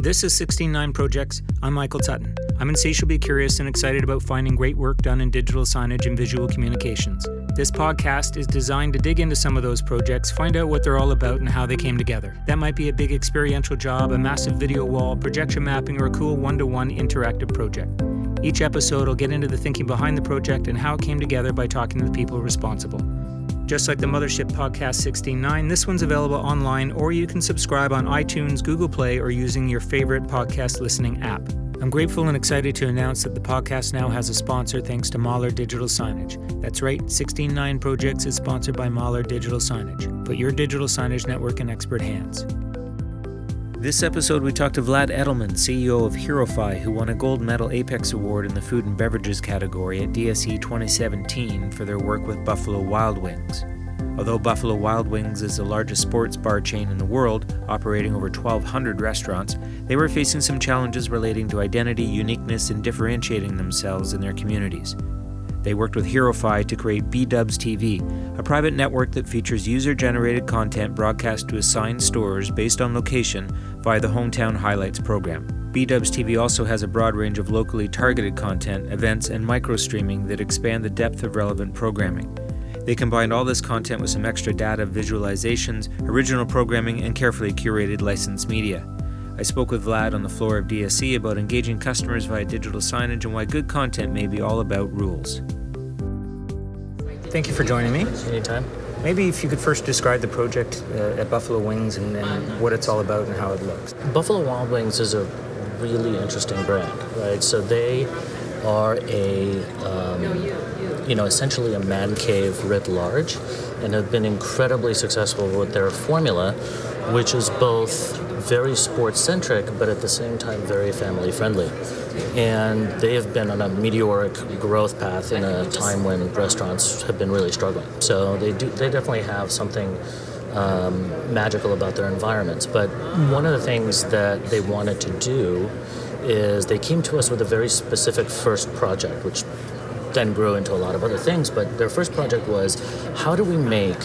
This is 169 Projects. I'm Michael Tutton. I'm insatiably curious and excited about finding great work done in digital signage and visual communications. This podcast is designed to dig into some of those projects, find out what they're all about and how they came together. That might be a big experiential job, a massive video wall, projection mapping, or a cool one to one interactive project. Each episode will get into the thinking behind the project and how it came together by talking to the people responsible. Just like the Mothership Podcast 169, this one's available online or you can subscribe on iTunes, Google Play, or using your favorite podcast listening app. I'm grateful and excited to announce that the podcast now has a sponsor thanks to Mahler Digital Signage. That's right, 169 Projects is sponsored by Mahler Digital Signage. Put your digital signage network in expert hands. This episode, we talked to Vlad Edelman, CEO of HeroFi, who won a Gold Medal Apex Award in the Food and Beverages category at DSE 2017 for their work with Buffalo Wild Wings. Although Buffalo Wild Wings is the largest sports bar chain in the world, operating over 1,200 restaurants, they were facing some challenges relating to identity, uniqueness, and differentiating themselves in their communities. They worked with HeroFi to create B-Dubs TV, a private network that features user-generated content broadcast to assigned stores based on location via the Hometown Highlights program. B-Dubs TV also has a broad range of locally targeted content, events, and micro-streaming that expand the depth of relevant programming. They combined all this content with some extra data, visualizations, original programming, and carefully curated licensed media. I spoke with Vlad on the floor of DSE about engaging customers via digital signage and why good content may be all about rules. Thank you for joining me. Anytime. Maybe if you could first describe the project uh, at Buffalo Wings and, and what it's all about and how it looks. Buffalo Wild Wings is a really interesting brand, right? So they are a, um, you know, essentially a man cave writ large and have been incredibly successful with their formula, which is both very sports centric, but at the same time very family friendly. And they have been on a meteoric growth path in a time when restaurants have been really struggling. So they do, they definitely have something um, magical about their environments. But one of the things that they wanted to do is they came to us with a very specific first project, which then grew into a lot of other things. But their first project was how do we make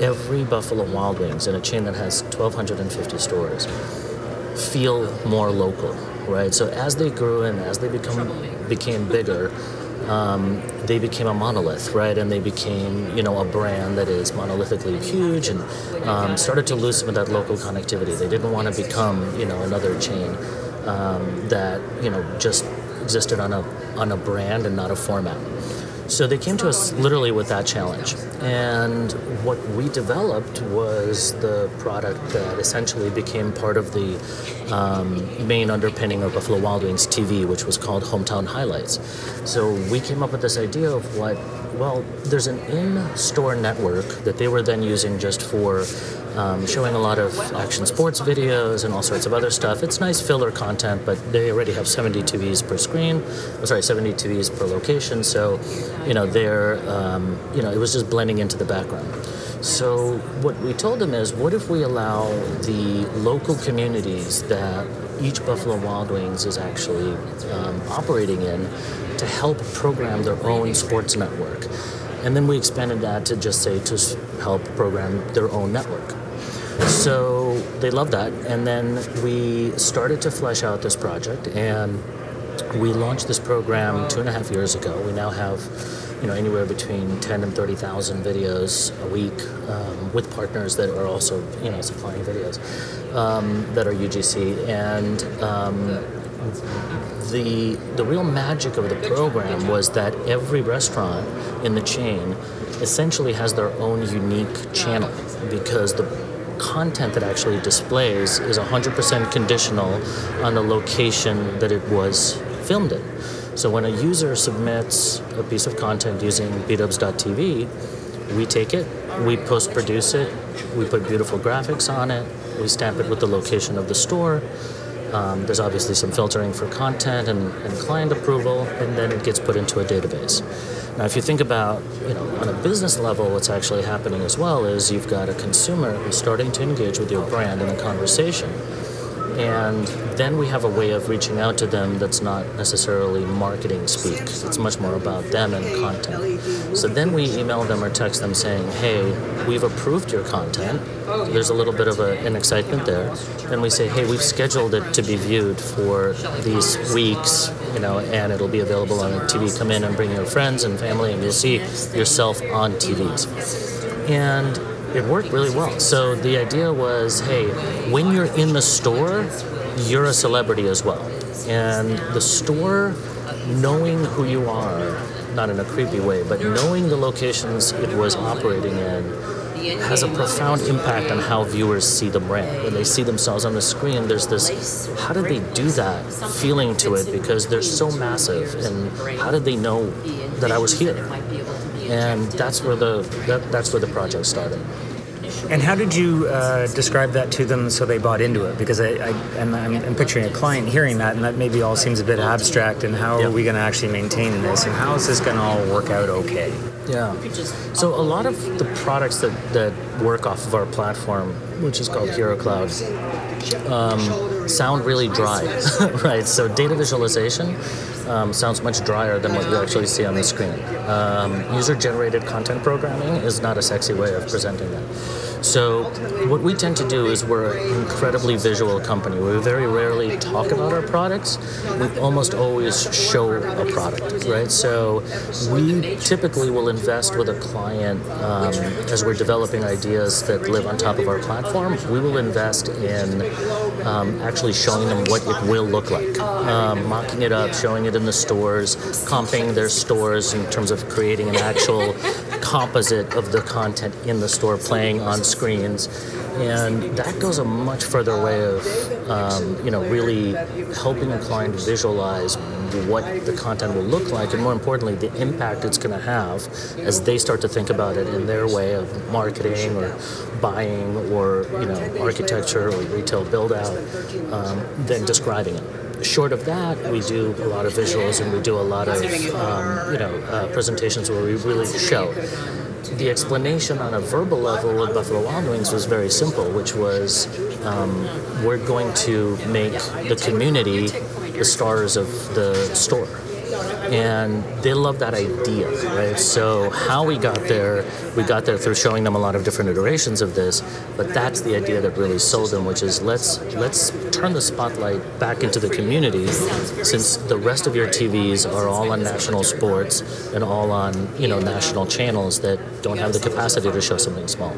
every Buffalo Wild Wings in a chain that has 1,250 stores feel more local, right? So as they grew and as they become became bigger, um, they became a monolith, right? And they became, you know, a brand that is monolithically huge and um, started to lose some of that local connectivity. They didn't want to become, you know, another chain um, that, you know, just existed on a on a brand and not a format. So they came to us literally with that challenge. And what we developed was the product that essentially became part of the um, main underpinning of Buffalo Wild Wings TV, which was called Hometown Highlights. So we came up with this idea of what, well, there's an in store network that they were then using just for um, showing a lot of action sports videos and all sorts of other stuff. It's nice filler content, but they already have 70 TVs per screen. Oh, sorry, 70 TVs per location. So, you know, they're, um, you know, it was just blending into the background. So what we told them is, what if we allow the local communities that each Buffalo Wild Wings is actually um, operating in to help program their own sports network? And then we expanded that to just say to help program their own network. So they loved that. And then we started to flesh out this project and we launched this program two and a half years ago. We now have you know anywhere between 10 and 30,000 videos a week um, with partners that are also you know supplying videos um, that are UGC and um, the the real magic of the program was that every restaurant in the chain essentially has their own unique channel because the content that actually displays is 100% conditional on the location that it was filmed in. So when a user submits a piece of content using bdubs.tv, we take it, we post produce it, we put beautiful graphics on it, we stamp it with the location of the store. Um, there's obviously some filtering for content and, and client approval, and then it gets put into a database. Now, if you think about, you know, on a business level, what's actually happening as well is you've got a consumer who's starting to engage with your brand in a conversation, And then we have a way of reaching out to them that's not necessarily marketing speak. It's much more about them and content. So then we email them or text them saying, hey, we've approved your content. There's a little bit of a, an excitement there. Then we say, hey, we've scheduled it to be viewed for these weeks, you know, and it'll be available on TV. Come in and bring your friends and family, and you'll see yourself on TVs. And it worked really well. So the idea was, hey, when you're in the store, you're a celebrity as well. And the store, knowing who you are, not in a creepy way, but knowing the locations it was operating in, has a profound impact on how viewers see the brand. When they see themselves on the screen, there's this how did they do that feeling to it because they're so massive, and how did they know that I was here? And that's where the that, that's where the project started. And how did you uh, describe that to them so they bought into it? Because I, I am I'm, I'm picturing a client hearing that, and that maybe all seems a bit abstract. And how are we going to actually maintain this? And how is this going to all work out okay? Yeah. So a lot of the products that, that work off of our platform, which is called Hero Cloud, um, sound really dry, right? So data visualization um, sounds much drier than what you actually see on the screen. Um, user-generated content programming is not a sexy way of presenting that. So, what we tend to do is we're an incredibly visual company. We very rarely talk about our products. We almost always show a product, right? So, we typically will invest with a client um, as we're developing ideas that live on top of our platform. We will invest in um, actually showing them what it will look like, um, mocking it up, showing it in the stores, comping their stores in terms of creating an actual composite of the content in the store playing on screens, and that goes a much further way of um, you know really helping a client visualize what the content will look like, and more importantly, the impact it's going to have as they start to think about it in their way of marketing or buying or you know architecture or retail build out, um, then describing it short of that, we do a lot of visuals and we do a lot of um, you know uh, presentations where we really show. The explanation on a verbal level with Buffalo Wild Wings was very simple, which was um, we're going to make the community the stars of the store and they love that idea, right? So how we got there, we got there through showing them a lot of different iterations of this, but that's the idea that really sold them, which is let's let's turn the spotlight back into the community, since the rest of your TVs are all on national sports and all on you know national channels that don't have the capacity to show something small.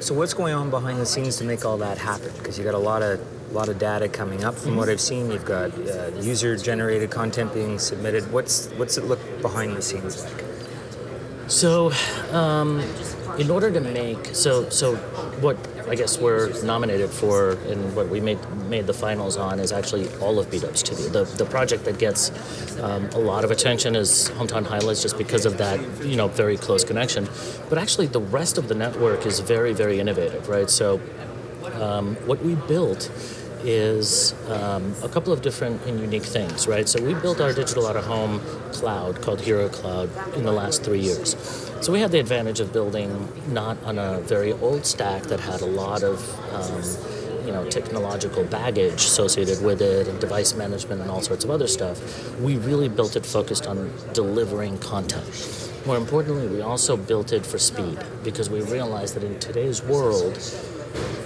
So what's going on behind the scenes to make all that happen? Because you got a lot of a lot of data coming up. From what I've seen, you've got uh, user-generated content being submitted. What's what's it look behind the scenes like? So, um, in order to make so so what I guess we're nominated for and what we made made the finals on is actually all of B-Dubs TV. The the project that gets um, a lot of attention is Hometown Highlights just because of that you know very close connection. But actually, the rest of the network is very very innovative, right? So, um, what we built is um, a couple of different and unique things, right? So we built our digital out of home cloud called Hero Cloud in the last three years. So we had the advantage of building not on a very old stack that had a lot of um, you know technological baggage associated with it and device management and all sorts of other stuff. We really built it focused on delivering content. More importantly, we also built it for speed because we realized that in today's world,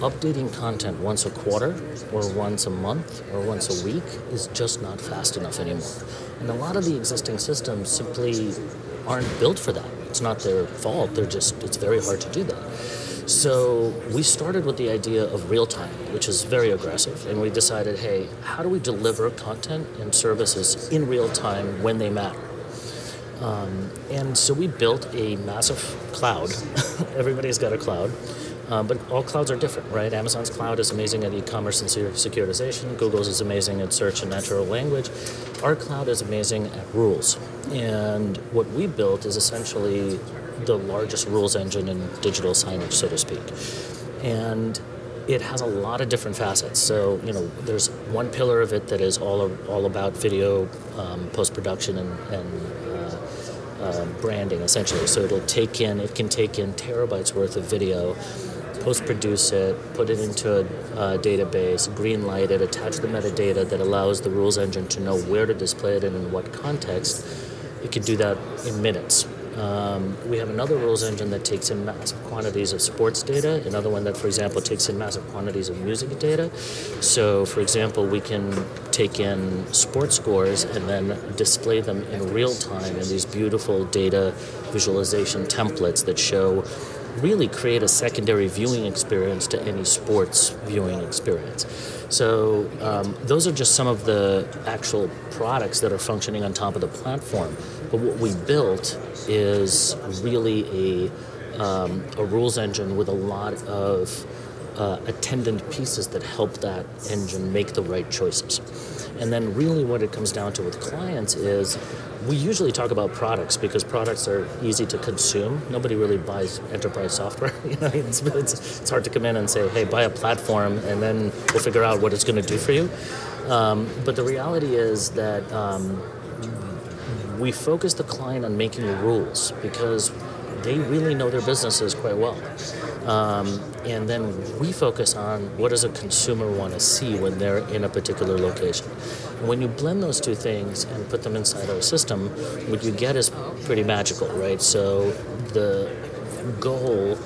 updating content once a quarter or once a month or once a week is just not fast enough anymore. And a lot of the existing systems simply aren't built for that. It's not their fault, they're just, it's very hard to do that. So we started with the idea of real time, which is very aggressive. And we decided, hey, how do we deliver content and services in real time when they matter? Um, and so we built a massive cloud. Everybody's got a cloud um, but all clouds are different, right? Amazon's cloud is amazing at e-commerce and securitization. Google's is amazing at search and natural language. Our cloud is amazing at rules. And what we built is essentially the largest rules engine in digital signage, so to speak. And it has a lot of different facets. So, you know, there's one pillar of it that is all, all about video um, post production and, and uh, uh, branding, essentially. So it'll take in, it can take in terabytes worth of video post produce it, put it into a uh, database, green light it, attach the metadata that allows the rules engine to know where to display it and in what context, it could do that in minutes. Um, we have another rules engine that takes in massive quantities of sports data, another one that, for example, takes in massive quantities of music data. So, for example, we can take in sports scores and then display them in real time in these beautiful data visualization templates that show really create a secondary viewing experience to any sports viewing experience. So um, those are just some of the actual products that are functioning on top of the platform. But what we built is really a, um, a rules engine with a lot of uh, attendant pieces that help that engine make the right choices. And then, really, what it comes down to with clients is we usually talk about products because products are easy to consume. Nobody really buys enterprise software. you know, it's, it's, it's, hard to come in and say, hey, buy a platform and then we'll figure out what it's going to do for you. Um, but the reality is that um, we focus the client on making the rules because they really know their businesses quite well. Um, and then we focus on what does a consumer want to see when they're in a particular location. When you blend those two things and put them inside our system, what you get is pretty magical, right? So the goal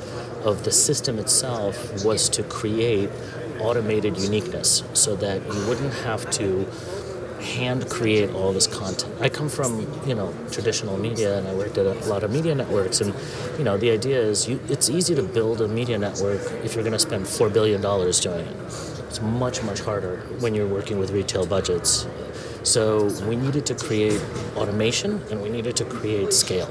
of the system itself was to create automated uniqueness so that you wouldn't have to hand create all this content. I come from you know traditional media, and I worked at a lot of media networks, and you know the idea is you, it's easy to build a media network if you're going to spend four billion dollars doing it. It's much much harder when you're working with retail budgets. So we needed to create automation, and we needed to create scale.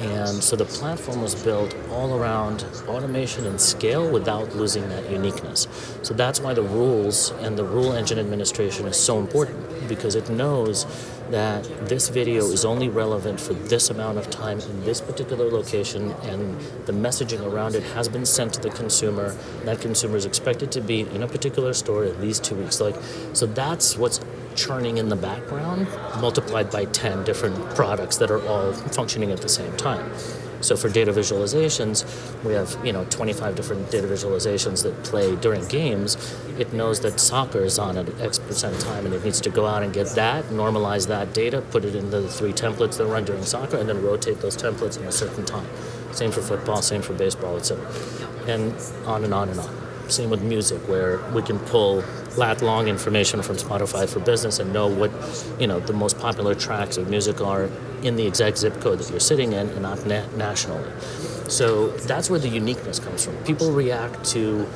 And so the platform was built all around automation and scale without losing that uniqueness. So that's why the rules and the rule engine administration is so important because it knows that this video is only relevant for this amount of time in this particular location and the messaging around it has been sent to the consumer. That consumer is expected to be in a particular store at least two weeks. Like so that's what's churning in the background multiplied by 10 different products that are all functioning at the same time. So for data visualizations, we have you know 25 different data visualizations that play during games. It knows that soccer is on at X percent time, and it needs to go out and get that, normalize that data, put it into the three templates that run during soccer, and then rotate those templates in a certain time. Same for football, same for baseball, etc. And on and on and on. Same with music, where we can pull lat long information from Spotify for Business and know what you know the most popular tracks of music are in the exact zip code that you're sitting in and not na- nationally. So that's where the uniqueness comes from. People react to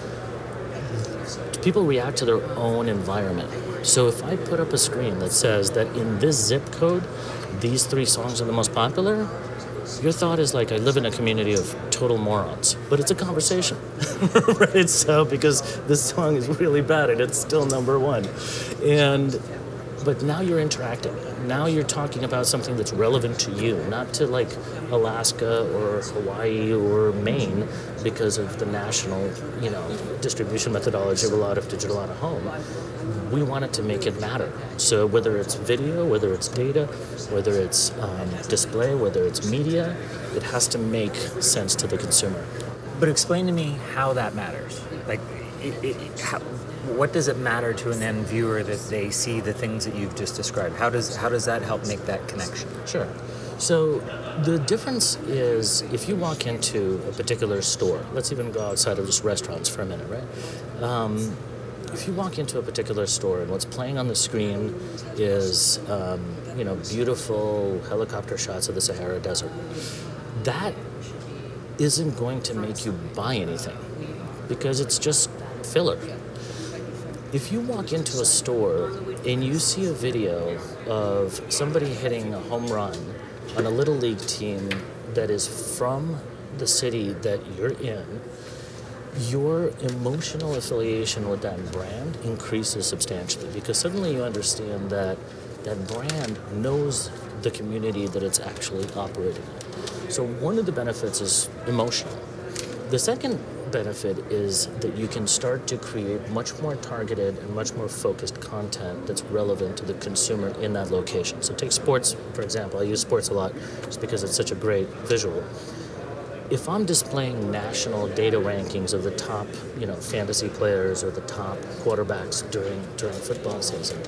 people react to their own environment. So if I put up a screen that says that in this zip code, these three songs are the most popular, your thought is like, I live in a community of total morons, but it's a conversation, right? So because this song is really bad and it's still number one, and but now you're interacting. Now you're talking about something that's relevant to you, not to like Alaska or Hawaii or Maine because of the national, you know, distribution methodology of a lot of digital out of home we wanted to make it matter. So whether it's video, whether it's data, whether it's um, display, whether it's media, it has to make sense to the consumer. But explain to me how that matters. Like, it, it, how, what does it matter to an end viewer that they see the things that you've just described? How does how does that help make that connection? Sure. So the difference is if you walk into a particular store, let's even go outside of just restaurants for a minute, right? Um, if you walk into a particular store and what's playing on the screen is, um, you know, beautiful helicopter shots of the Sahara Desert, that isn't going to make you buy anything because it's just filler. If you walk into a store and you see a video of somebody hitting a home run on a little league team that is from the city that you're in, your emotional affiliation with that brand increases substantially because suddenly you understand that that brand knows the community that it's actually operating in. So one of the benefits is emotional. The second benefit is that you can start to create much more targeted and much more focused content that's relevant to the consumer in that location. So take sports, for example. I use sports a lot just because it's such a great visual if I'm displaying national data rankings of the top, you know, fantasy players or the top quarterbacks during during football season,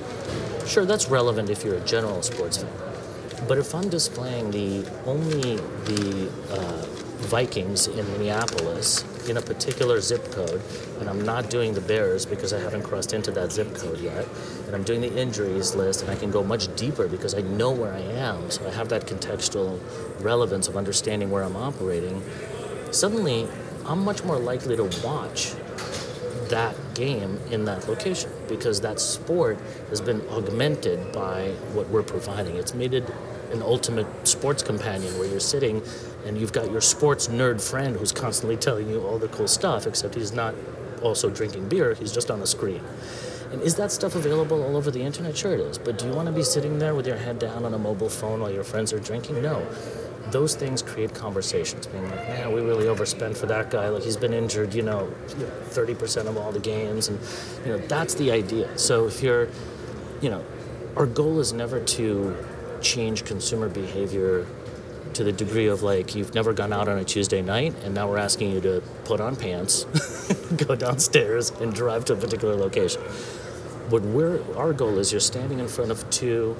sure, that's relevant if you're a general sports fan. But if I'm displaying the only the uh, Vikings in Minneapolis in a particular zip code, and I'm not doing the Bears because I haven't crossed into that zip code yet, and I'm doing the injuries list, and I can go much deeper because I know where I am, so I have that contextual relevance of understanding where I'm operating. Suddenly, I'm much more likely to watch that game in that location because that sport has been augmented by what we're providing. It's made it an ultimate sports companion where you're sitting and you've got your sports nerd friend who's constantly telling you all the cool stuff, except he's not also drinking beer, he's just on a screen. And is that stuff available all over the internet? Sure it is. But do you want to be sitting there with your head down on a mobile phone while your friends are drinking? No. Those things create conversations, being like, man, we really overspent for that guy. Like, he's been injured, you know, 30% of all the games. And, you know, that's the idea. So if you're, you know, our goal is never to change consumer behavior to the degree of like you've never gone out on a Tuesday night and now we're asking you to put on pants, go downstairs and drive to a particular location. What we're our goal is you're standing in front of two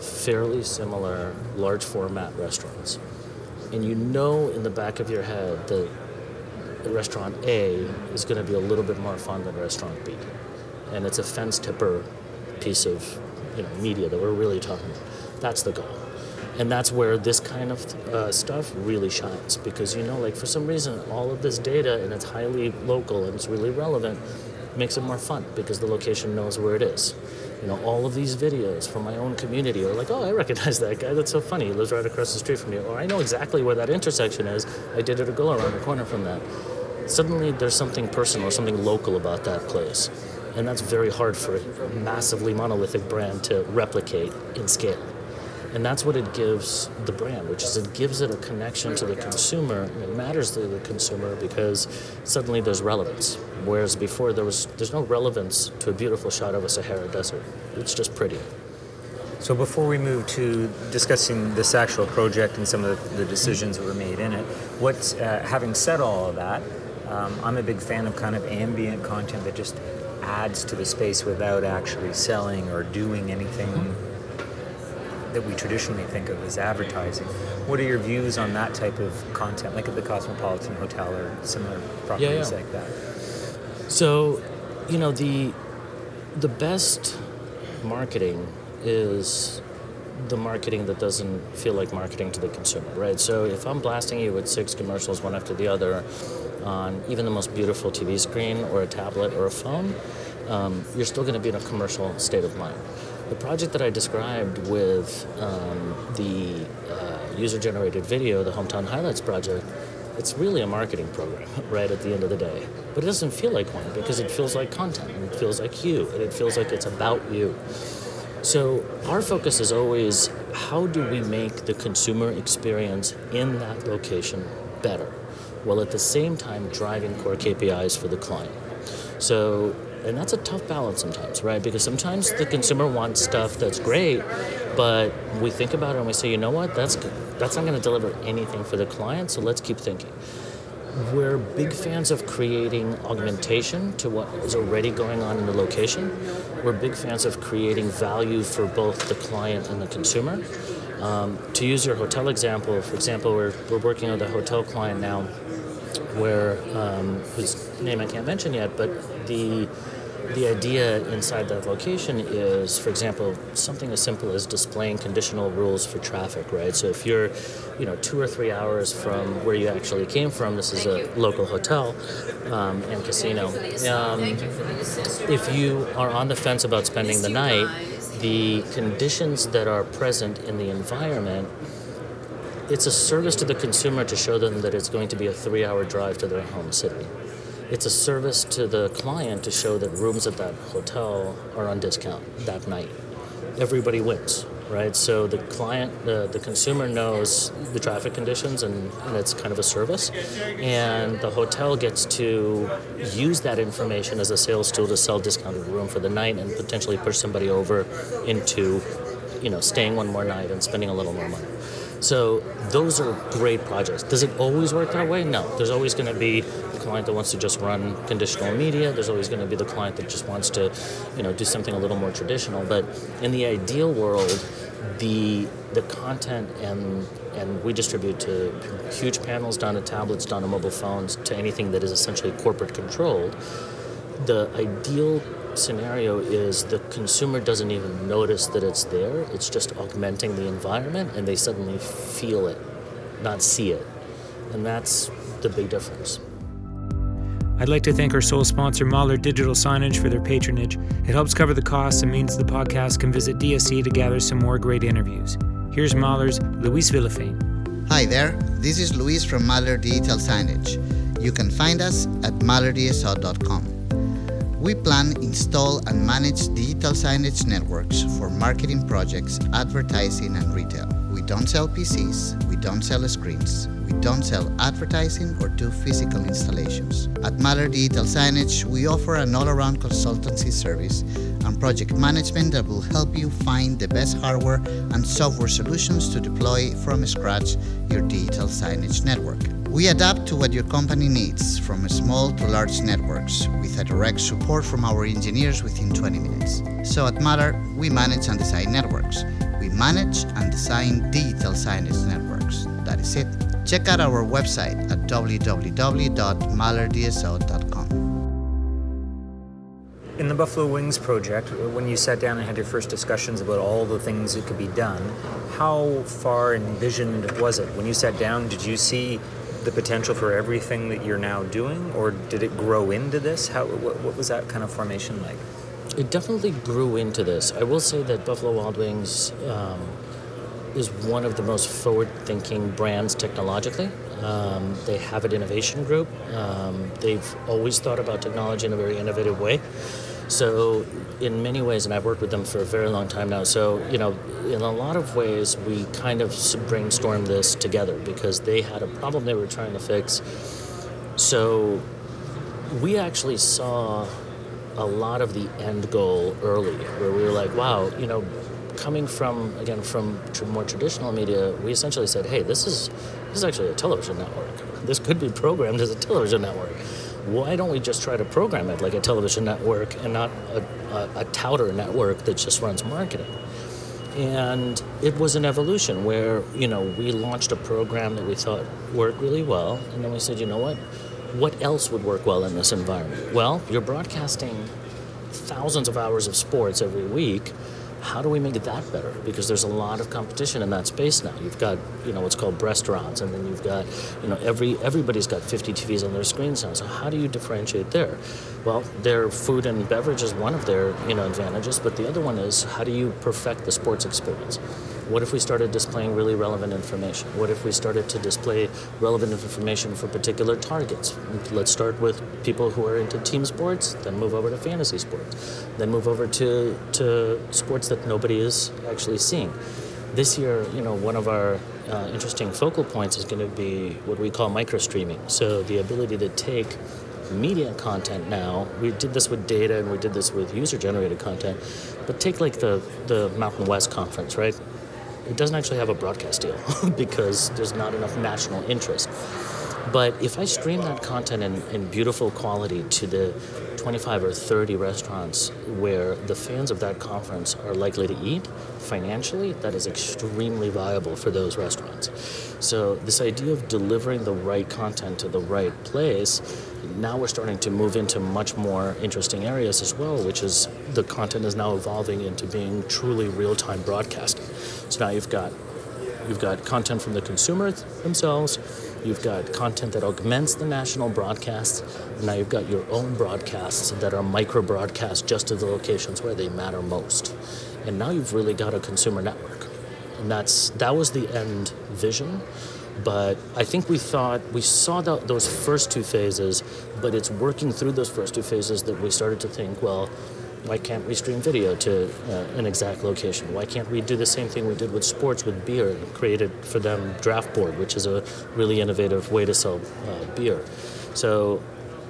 fairly similar large format restaurants. And you know in the back of your head that restaurant A is going to be a little bit more fun than restaurant B. And it's a fence tipper piece of you know media that we're really talking about. That's the goal. And that's where this kind of uh, stuff really shines because you know, like for some reason, all of this data and it's highly local and it's really relevant makes it more fun because the location knows where it is. You know, all of these videos from my own community are like, oh, I recognize that guy. That's so funny. He lives right across the street from you. Or I know exactly where that intersection is. I did it a go around the corner from that. Suddenly, there's something personal, something local about that place. And that's very hard for a massively monolithic brand to replicate in scale. And that's what it gives the brand, which is it gives it a connection to the consumer. And it matters to the consumer because suddenly there's relevance. Whereas before there was there's no relevance to a beautiful shot of a Sahara desert. It's just pretty. So before we move to discussing this actual project and some of the decisions that were made in it, what uh, having said all of that, um, I'm a big fan of kind of ambient content that just adds to the space without actually selling or doing anything that we traditionally think of as advertising. What are your views on that type of content, like at the Cosmopolitan Hotel or similar properties yeah, yeah. like that? So, you know, the the best marketing is the marketing that doesn't feel like marketing to the consumer, right? So if I'm blasting you with six commercials one after the other on even the most beautiful TV screen or a tablet or a phone, um, you're still going to be in a commercial state of mind. The project that I described with um, the uh, user generated video, the Hometown Highlights project, it's really a marketing program, right at the end of the day. But it doesn't feel like one because it feels like content and it feels like you and it feels like it's about you. So our focus is always how do we make the consumer experience in that location better while at the same time driving core KPIs for the client. So and that's a tough balance sometimes, right? Because sometimes the consumer wants stuff that's great, but we think about it and we say, you know what, that's that's not going to deliver anything for the client. So let's keep thinking. We're big fans of creating augmentation to what is already going on in the location. We're big fans of creating value for both the client and the consumer. Um, to use your hotel example, for example, we're, we're working with a hotel client now where um, whose name I can't mention yet, but the the idea inside that location is, for example, something as simple as displaying conditional rules for traffic, right? So if you're, you know, two or three hours from where you actually came from, this is a local hotel um, and casino. Um, if you are on the fence about spending the night, the conditions that are present in the environment it's a service to the consumer to show them that it's going to be a three hour drive to their home city. It's a service to the client to show that rooms at that hotel are on discount that night. Everybody wins, right? So the client, the, the consumer knows the traffic conditions and, and it's kind of a service. And the hotel gets to use that information as a sales tool to sell discounted room for the night and potentially push somebody over into, you know, staying one more night and spending a little more money. So those are great projects. Does it always work that way? No. There's always going to be client that wants to just run conditional media. There's always going to be the client that just wants to, you know, do something a little more traditional. But in the ideal world, the the content and and we distribute to huge panels down to tablets, down to mobile phones, to anything that is essentially corporate controlled. The ideal scenario is the consumer doesn't even notice that it's there. It's just augmenting the environment and they suddenly feel it, not see it. And that's the big difference. I'd like to thank our sole sponsor, Mahler Digital Signage, for their patronage. It helps cover the costs and means the podcast can visit DSE to gather some more great interviews. Here's Mahler's Luis Villafane. Hi there, this is Luis from Mahler Digital Signage. You can find us at mahlerdso.com. We plan, install, and manage digital signage networks for marketing projects, advertising, and retail. We don't sell PCs, we don't sell screens, we don't sell advertising or do physical installations. At Mahler Digital Signage, we offer an all around consultancy service and project management that will help you find the best hardware and software solutions to deploy from scratch your digital signage network. We adapt to what your company needs, from small to large networks, with a direct support from our engineers within 20 minutes. So at Mahler, we manage and design networks. We manage and design digital signage networks. That is it. Check out our website at www.mahlerdso.com. In the Buffalo Wings project, when you sat down and had your first discussions about all the things that could be done, how far envisioned was it? When you sat down, did you see the potential for everything that you're now doing, or did it grow into this? How what, what was that kind of formation like? It definitely grew into this. I will say that Buffalo Wild Wings um, is one of the most forward-thinking brands technologically. Um, they have an innovation group. Um, they've always thought about technology in a very innovative way. So, in many ways, and I've worked with them for a very long time now, so, you know, in a lot of ways, we kind of brainstormed this together because they had a problem they were trying to fix. So, we actually saw a lot of the end goal early where we were like, wow, you know, coming from again from more traditional media, we essentially said, "Hey, this is this is actually a television network. This could be programmed as a television network why don't we just try to program it like a television network and not a, a, a touter network that just runs marketing? And it was an evolution where, you know, we launched a program that we thought worked really well, and then we said, you know what? What else would work well in this environment? Well, you're broadcasting thousands of hours of sports every week how do we make that better? Because there's a lot of competition in that space now. You've got, you know, what's called restaurants, and then you've got, you know, every everybody's got 50 TVs on their screens now. So how do you differentiate there? Well, their food and beverage is one of their, you know, advantages, but the other one is how do you perfect the sports experience? What if we started displaying really relevant information? What if we started to display relevant information for particular targets? Let's start with people who are into team sports, then move over to fantasy sports, then move over to, to sports that nobody is actually seeing. This year, you know, one of our uh, interesting focal points is going to be what we call micro streaming. So the ability to take media content now. We did this with data and we did this with user generated content. But take like the, the Mountain West conference, right? It doesn't actually have a broadcast deal because there's not enough national interest. But if I stream that content in, in beautiful quality to the 25 or 30 restaurants where the fans of that conference are likely to eat, financially, that is extremely viable for those restaurants. So, this idea of delivering the right content to the right place, now we're starting to move into much more interesting areas as well, which is the content is now evolving into being truly real time broadcasting. So, now you've got You've got content from the consumers themselves. You've got content that augments the national broadcasts. And now you've got your own broadcasts that are micro broadcasts just to the locations where they matter most. And now you've really got a consumer network. And that's that was the end vision. But I think we thought we saw the, those first two phases, but it's working through those first two phases that we started to think, well, why can't we stream video to uh, an exact location? Why can't we do the same thing we did with sports with beer and created for them Draft Board, which is a really innovative way to sell uh, beer? So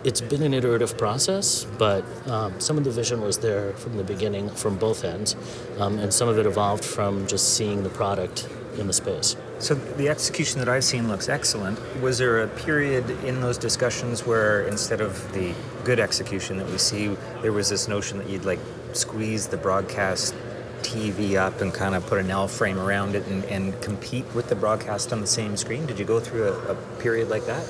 it's been an iterative process, but um, some of the vision was there from the beginning from both ends, um, and some of it evolved from just seeing the product in the space. So the execution that I've seen looks excellent. Was there a period in those discussions where instead of the good execution that we see, there was this notion that you'd like squeeze the broadcast TV up and kind of put an L frame around it and, and compete with the broadcast on the same screen? Did you go through a, a period like that?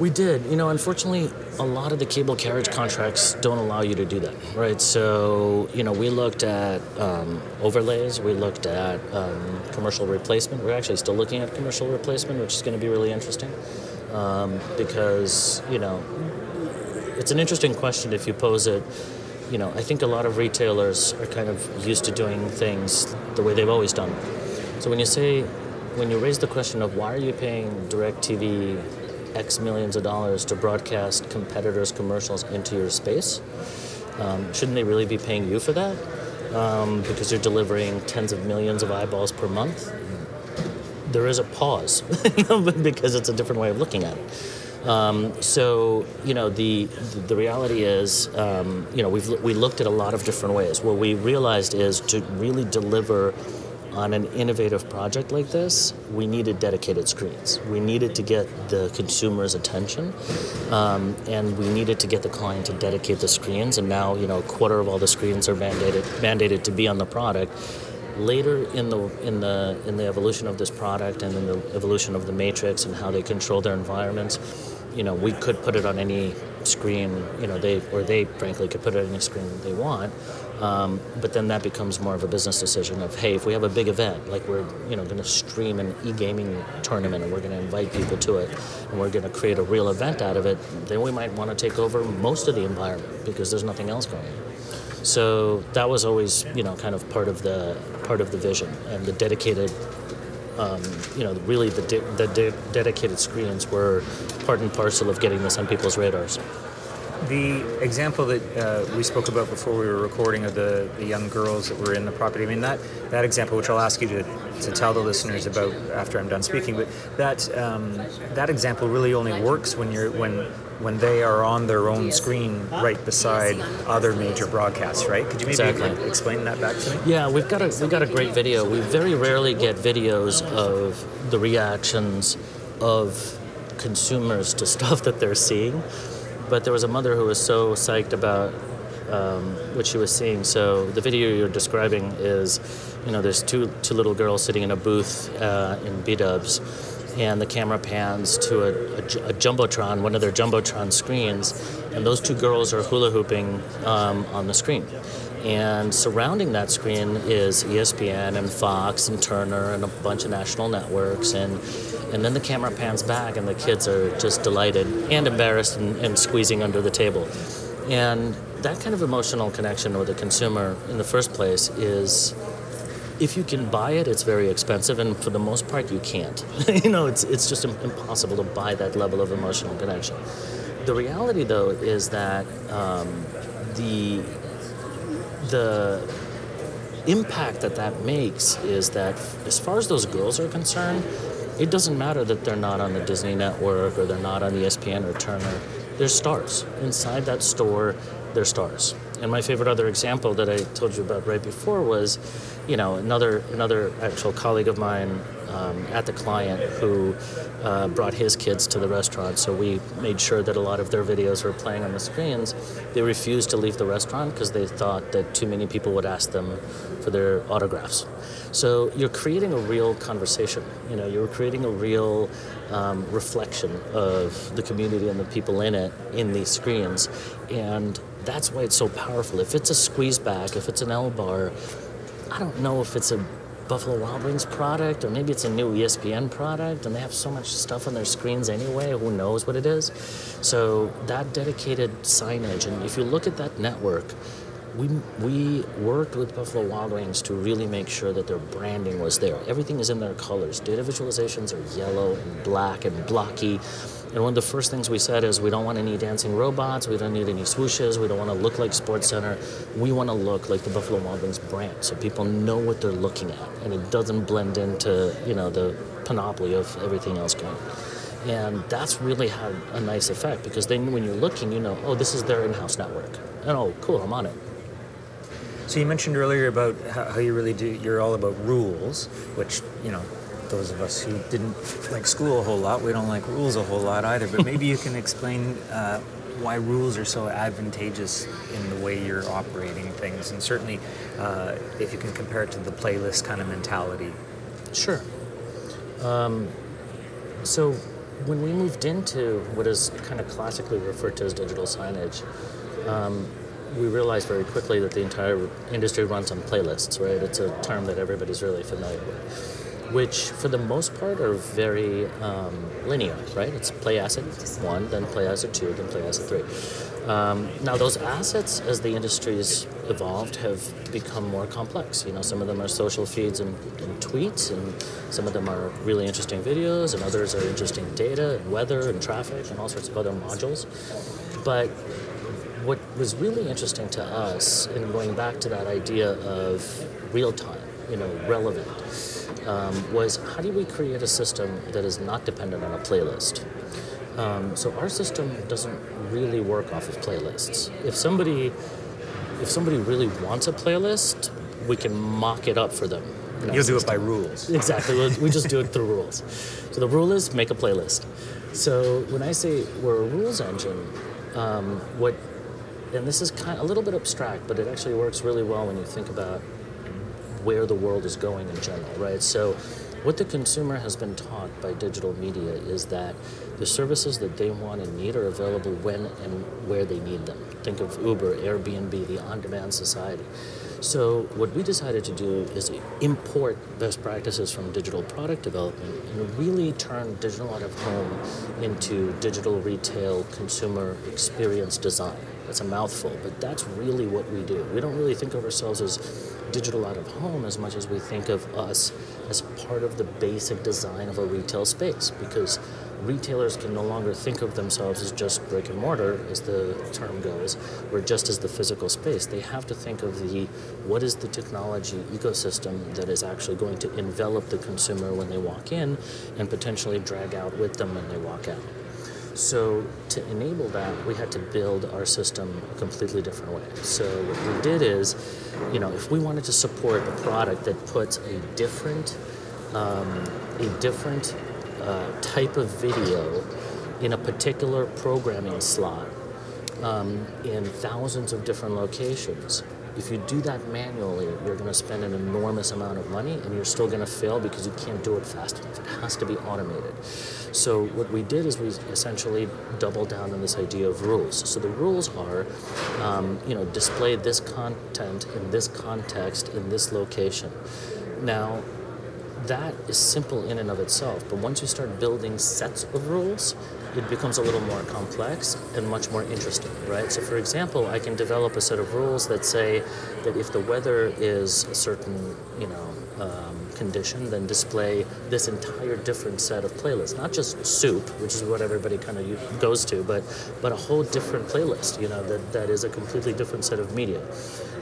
We did. You know, unfortunately, a lot of the cable carriage contracts don't allow you to do that, right? So, you know, we looked at um, overlays, we looked at um, commercial replacement. We're actually still looking at commercial replacement, which is going to be really interesting um, because, you know, it's an interesting question if you pose it. You know, I think a lot of retailers are kind of used to doing things the way they've always done. So when you say, when you raise the question of why are you paying DirecTV X millions of dollars to broadcast competitors' commercials into your space. Um, shouldn't they really be paying you for that? Um, because you're delivering tens of millions of eyeballs per month. There is a pause, because it's a different way of looking at it. Um, so you know the the reality is um, you know we've we looked at a lot of different ways. What we realized is to really deliver on an innovative project like this, we needed dedicated screens. We needed to get the consumer's attention, um, and we needed to get the client to dedicate the screens. And now, you know, a quarter of all the screens are mandated mandated to be on the product. Later in the in the in the evolution of this product and in the evolution of the matrix and how they control their environments, you know, we could put it on any screen, you know, they or they frankly could put it on any screen they want. Um, but then that becomes more of a business decision of, hey, if we have a big event, like we're you know going to stream an e-gaming tournament and we're going to invite people to it, and we're going to create a real event out of it, then we might want to take over most of the environment because there's nothing else going on. So that was always you know kind of part of the part of the vision and the dedicated. Um, you know, really the, de- the de- dedicated screens were part and parcel of getting this on people's radars. The example that uh, we spoke about before we were recording of the, the young girls that were in the property, I mean, that, that example, which I'll ask you to, to tell the listeners about after I'm done speaking, but that, um, that example really only works when, you're, when, when they are on their own screen right beside other major broadcasts, right? Could you maybe Exactly. explain that back to me? Yeah, we've got a we've got a great video. We very rarely get videos of the reactions of consumers to stuff that they're seeing. But there was a mother who was so psyched about um, what she was seeing. So the video you're describing is, you know, there's two two little girls sitting in a booth uh, in B Dubs, and the camera pans to a, a, a jumbotron, one of their jumbotron screens, and those two girls are hula hooping um, on the screen. And surrounding that screen is ESPN and Fox and Turner and a bunch of national networks. And, and then the camera pans back, and the kids are just delighted and embarrassed and, and squeezing under the table. And that kind of emotional connection with the consumer in the first place is if you can buy it, it's very expensive, and for the most part, you can't. you know, it's, it's just impossible to buy that level of emotional connection. The reality, though, is that um, the the impact that that makes is that as far as those girls are concerned, it doesn't matter that they're not on the Disney network or they're not on ESPN or Turner. They're stars. Inside that store, they're stars. And my favorite other example that I told you about right before was, you know, another another actual colleague of mine um, at the client who uh, brought his kids to the restaurant. So we made sure that a lot of their videos were playing on the screens. They refused to leave the restaurant because they thought that too many people would ask them for their autographs. So you're creating a real conversation. You know, you're creating a real um, reflection of the community and the people in it in these screens, and that's why it's so powerful. If it's a squeeze back, if it's an L bar, I don't know if it's a Buffalo Wild Wings product or maybe it's a new ESPN product and they have so much stuff on their screens anyway, who knows what it is. So that dedicated signage and if you look at that network, we, we worked with Buffalo Wild Wings to really make sure that their branding was there. Everything is in their colors. Data visualizations are yellow and black and blocky. And one of the first things we said is we don't want any dancing robots, we don't need any swooshes, we don't want to look like Sports Center. We want to look like the Buffalo Wild Wings brand so people know what they're looking at and it doesn't blend into, you know, the panoply of everything else going. And that's really had a nice effect because then when you're looking, you know, oh, this is their in-house network. And oh, cool, I'm on it. So you mentioned earlier about how, you really do. You're all about rules, which you know those of us who didn't like school a whole lot, we don't like rules a whole lot either. But maybe you can explain uh, why rules are so advantageous in the way you're operating things, and certainly uh, if you can compare it to the playlist kind of mentality. Sure. Um, so when we moved into what is kind of classically referred to as digital signage, um, we realized very quickly that the entire industry runs on playlists, right? It's a term that everybody's really familiar with, which for the most part are very um, linear, right? It's play asset one, then play asset two, then play asset three. Um, now, those assets, as the industry's evolved, have become more complex. You know, some of them are social feeds and, and, tweets, and some of them are really interesting videos, and others are interesting data and weather and traffic and all sorts of other modules. But what was really interesting to us in going back to that idea of real time, you know, relevant, um, was how do we create a system that is not dependent on a playlist? Um, so our system doesn't really work off of playlists. If somebody if somebody really wants a playlist, we can mock it up for them. You'll do it by rules. Exactly. we just do it through rules. So the rule is make a playlist. So when I say we're a rules engine, um, what and this is kind of a little bit abstract, but it actually works really well when you think about where the world is going in general, right? So what the consumer has been taught by digital media is that the services that they want and need are available when and where they need them. Think of Uber, Airbnb, the on demand society. So, what we decided to do is import best practices from digital product development and really turn digital out of home into digital retail consumer experience design. That's a mouthful, but that's really what we do. We don't really think of ourselves as digital out of home as much as we think of us as part of the basic design of a retail space because retailers can no longer think of themselves as just brick and mortar, as the term goes, or just as the physical space. They have to think of the what is the technology ecosystem that is actually going to envelop the consumer when they walk in and potentially drag out with them when they walk out. So to enable that, we had to build our system a completely different way. So what we did is, you know, if we wanted to support a product that puts a different, um, a different uh, type of video in a particular programming slot um, in thousands of different locations, if you do that manually, you're going to spend an enormous amount of money and you're still going to fail because you can't do it fast enough. It has to be automated. So, what we did is we essentially doubled down on this idea of rules. So, the rules are, um, you know, display this content in this context in this location. Now, that is simple in and of itself, but once you start building sets of rules, it becomes a little more complex and much more interesting, right? So, for example, I can develop a set of rules that say that if the weather is a certain, you know, um, condition, then display this entire different set of playlists. Not just soup, which is what everybody kind of goes to, but but a whole different playlist. You know, that, that is a completely different set of media.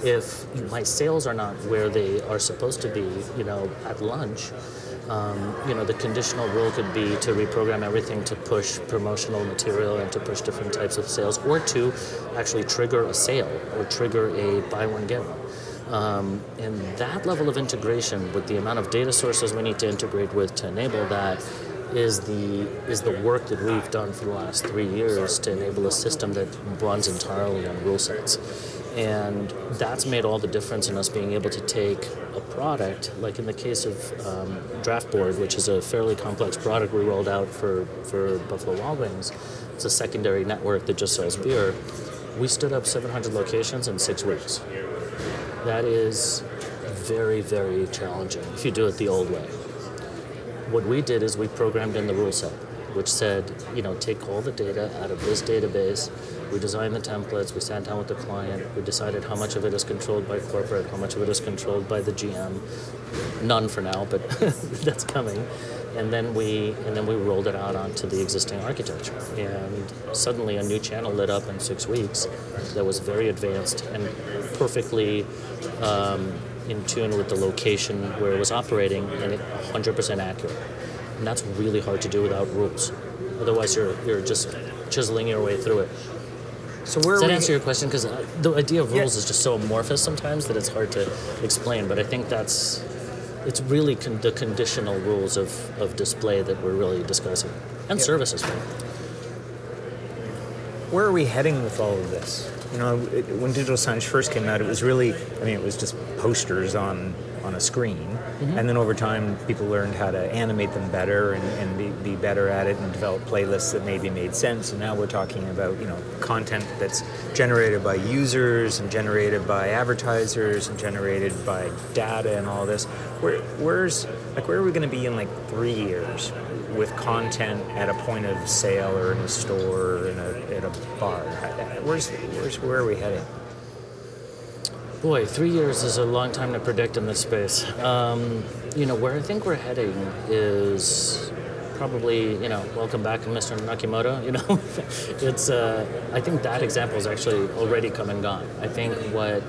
If my sales are not where they are supposed to be, you know, at lunch um, you know, the conditional rule could be to reprogram everything to push promotional material and to push different types of sales, or to actually trigger a sale or trigger a buy one get one. Um, and that level of integration with the amount of data sources we need to integrate with to enable that is the is the work that we've done for the last three years to enable a system that runs entirely on rule sets. And that's made all the difference in us being able to take a product, like in the case of um, Draftboard, which is a fairly complex product we rolled out for, for Buffalo Wild Wings. It's a secondary network that just sells beer. We stood up 700 locations in six weeks. That is very, very challenging if you do it the old way. What we did is we programmed in the rule set, which said, you know, take all the data out of this database we designed the templates, we sat down with the client, we decided how much of it is controlled by corporate, how much of it is controlled by the GM. None for now, but that's coming. And then we and then we rolled it out onto the existing architecture. And suddenly a new channel lit up in six weeks that was very advanced and perfectly um, in tune with the location where it was operating and it 100% accurate. And that's really hard to do without rules. Otherwise, you're, you're just chiseling your way through it. So where Does that answer your question? Because uh, the idea of rules yeah. is just so amorphous sometimes that it's hard to explain. But I think that's it's really con- the conditional rules of, of display that we're really discussing and Yep. service as well. Where are we heading with all of this? You know, it, when digital signage first came out, it was really, I mean, it was just posters on on a screen, mm-hmm. and then over time, people learned how to animate them better and, and be, be better at it and develop playlists that maybe made sense. And now we're talking about you know content that's generated by users and generated by advertisers and generated by data and all this. Where where's like where are we going to be in like three years with content at a point of sale or in a store or in a, at a bar? Where's, where's where are we heading? Boy, three years is a long time to predict in this space. Um, you know, where I think we're heading is probably, you know, welcome back, Mr. Yakamoto. You know, it's. Uh, I think that example is actually already come and gone. I think what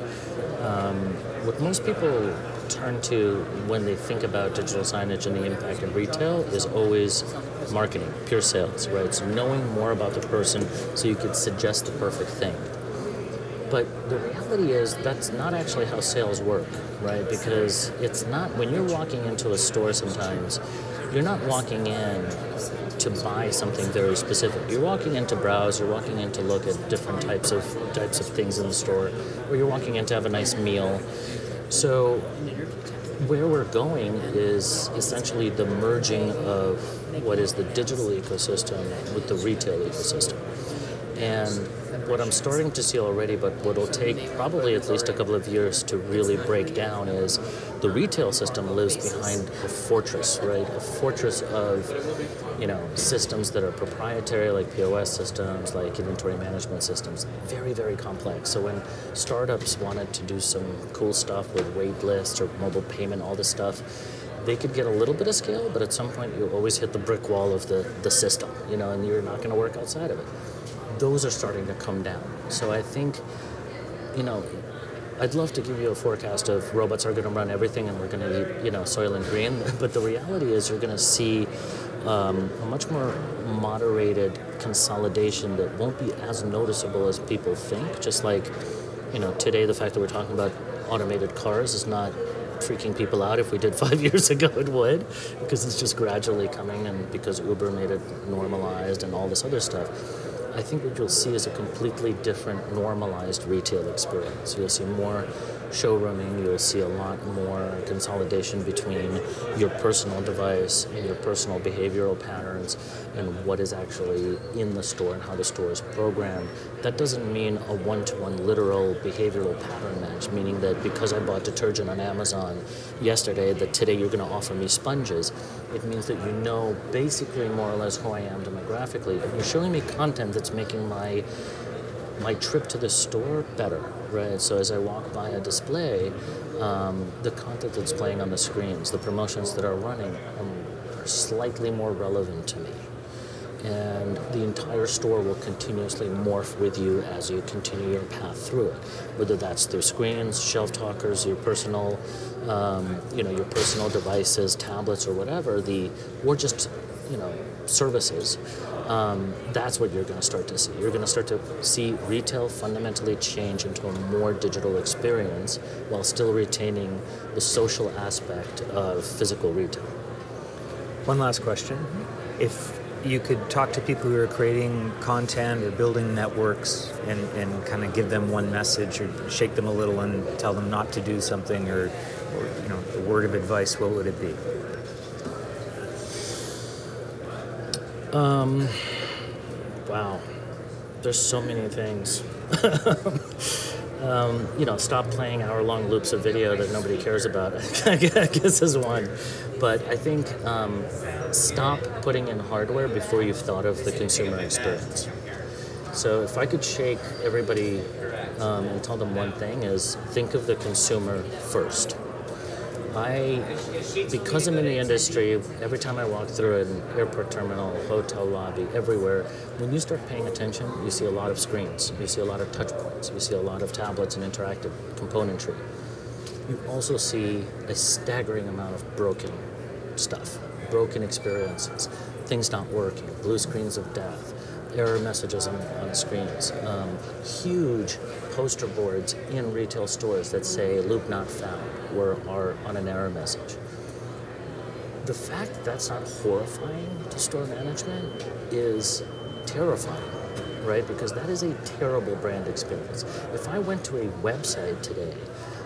um, what most people turn to when they think about digital signage and the impact of retail is always marketing, pure sales, right? So knowing more about the person so you could suggest the perfect thing. But the reality is that's not actually how sales work, right? Because it's not when you're walking into a store sometimes, you're not walking in to buy something very specific. You're walking in to browse, you're walking in to look at different types of types of things in the store, or you're walking in to have a nice meal. So where we're going is essentially the merging of what is the digital ecosystem with the retail ecosystem. And what I'm starting to see already, but what will take probably at least a couple of years to really break down, is the retail system lives behind a fortress, right? A fortress of, you know, systems that are proprietary, like POS systems, like inventory management systems, very, very complex. So when startups wanted to do some cool stuff with wait lists or mobile payment, all this stuff, they could get a little bit of scale, but at some point you always hit the brick wall of the, the system, you know, and you're not going to work outside of it those are starting to come down. So I think, you know, I'd love to give you a forecast of robots are going to run everything and we're going to eat, you know, Soylent Green. But the reality is you're going to see um, a much more moderated consolidation that won't be as noticeable as people think. Just like, you know, today the fact that we're talking about automated cars is not freaking people out. If we did five years ago, it would, because it's just gradually coming and because Uber made it normalized and all this other stuff. I think what you'll see is a completely different normalized retail experience. You'll see more showrooming, you'll see a lot more consolidation between your personal device and your personal behavioral patterns and what is actually in the store and how the store is programmed. That doesn't mean a one to one literal behavioral pattern match, meaning that because I bought detergent on Amazon yesterday, that today you're going to offer me sponges. It means that you know basically more or less who I am demographically, and you're showing me content that's making my my trip to the store better, right? So as I walk by a display, um, the content that's playing on the screens, the promotions that are running, um, are slightly more relevant to me. And the entire store will continuously morph with you as you continue your path through it, whether that's through screens, shelf talkers, your personal, um, you know, your personal devices, tablets, or whatever. The or just, you know, services um, that's what you're going to start to see. You're going to start to see retail fundamentally change into a more digital experience while still retaining the social aspect of physical retail. One last question. If you could talk to people who are creating content or building networks and, and kind of give them one message or shake them a little and tell them not to do something or, or you know, a word of advice, what would it be? Um, wow, there's so many things. um, you know, stop playing hour-long loops of video that nobody cares about. I guess is one, but I think um, stop putting in hardware before you've thought of the consumer experience. So if I could shake everybody um, and tell them one thing is think of the consumer first. I, because I'm in the industry, every time I walk through an airport terminal, hotel lobby, everywhere, when you start paying attention, you see a lot of screens, you see a lot of touch points, you see a lot of tablets and interactive componentry. You also see a staggering amount of broken stuff, broken experiences, things not working, blue screens of death, error messages on, on screens, um, huge poster boards in retail stores that say loop not found or are on an error message. the fact that that's not horrifying to store management is terrifying, right? Because that is a terrible brand experience. If I went to a website today,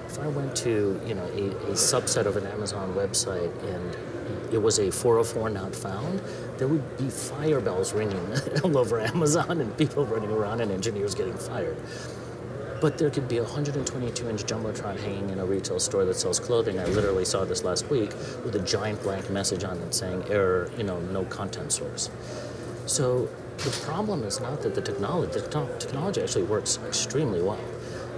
if I went to you know a, a subset of an Amazon website and it was a 404 not found, there would be fire bells ringing all over Amazon and people running around and engineers getting fired. But there could be a 122 inch Jumbotron hanging in a retail store that sells clothing. I literally saw this last week with a giant blank message on it saying error, you know, no content source. So the problem is not that the technology, the technology actually works extremely well.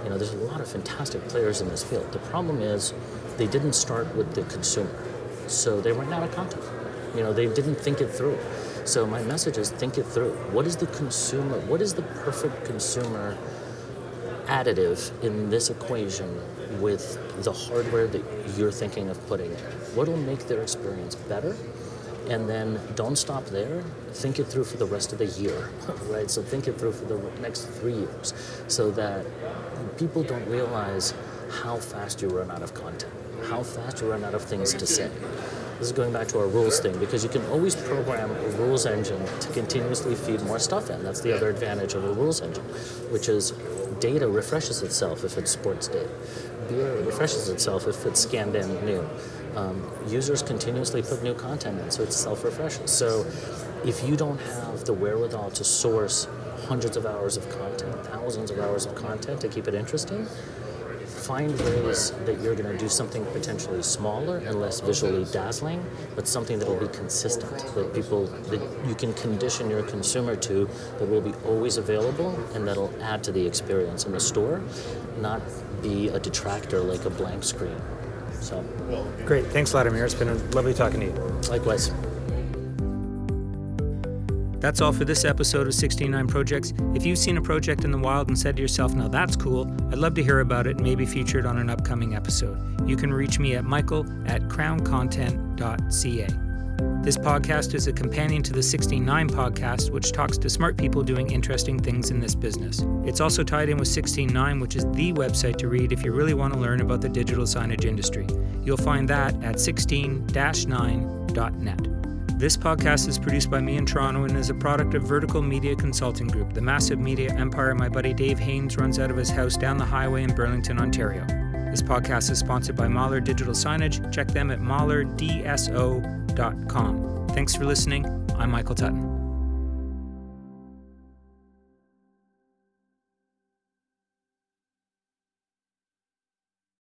You know, there's a lot of fantastic players in this field. The problem is they didn't start with the consumer. So they ran out of content. You know, they didn't think it through. So my message is think it through. What is the consumer, what is the perfect consumer additive in this equation with the hardware that you're thinking of putting in? What'll make their experience better? And then don't stop there. Think it through for the rest of the year, right? So think it through for the next three years so that people don't realize how fast you run out of content, how fast you run out of things to say. This is going back to our rules thing because you can always program a rules engine to continuously feed more stuff in. That's the other advantage of a rules engine, which is data refreshes itself if it's sports data. Beer refreshes itself if it's scanned in new. Um, users continuously put new content in, so it self-refreshes. So if you don't have the wherewithal to source hundreds of hours of content, thousands of hours of content to keep it interesting, find ways that you're going to do something potentially smaller and less visually dazzling, but something that will be consistent, that people that you can condition your consumer to, that will be always available, and that'll add to the experience in the store, not be a detractor like a blank screen. So, great. Thanks, Vladimir. It's been lovely talking to you. Likewise. That's all for this episode of 69 Projects. If you've seen a project in the wild and said to yourself, now that's cool, I'd love to hear about it and maybe feature it on an upcoming episode. You can reach me at michael at crowncontent.ca. This podcast is a companion to the 69 podcast, which talks to smart people doing interesting things in this business. It's also tied in with 169, which is the website to read if you really want to learn about the digital signage industry. You'll find that at 16 9.net. This podcast is produced by me in Toronto and is a product of Vertical Media Consulting Group, the massive media empire my buddy Dave Haynes runs out of his house down the highway in Burlington, Ontario. This podcast is sponsored by Mahler Digital Signage. Check them at mahlerdso.com. Thanks for listening. I'm Michael Tutton.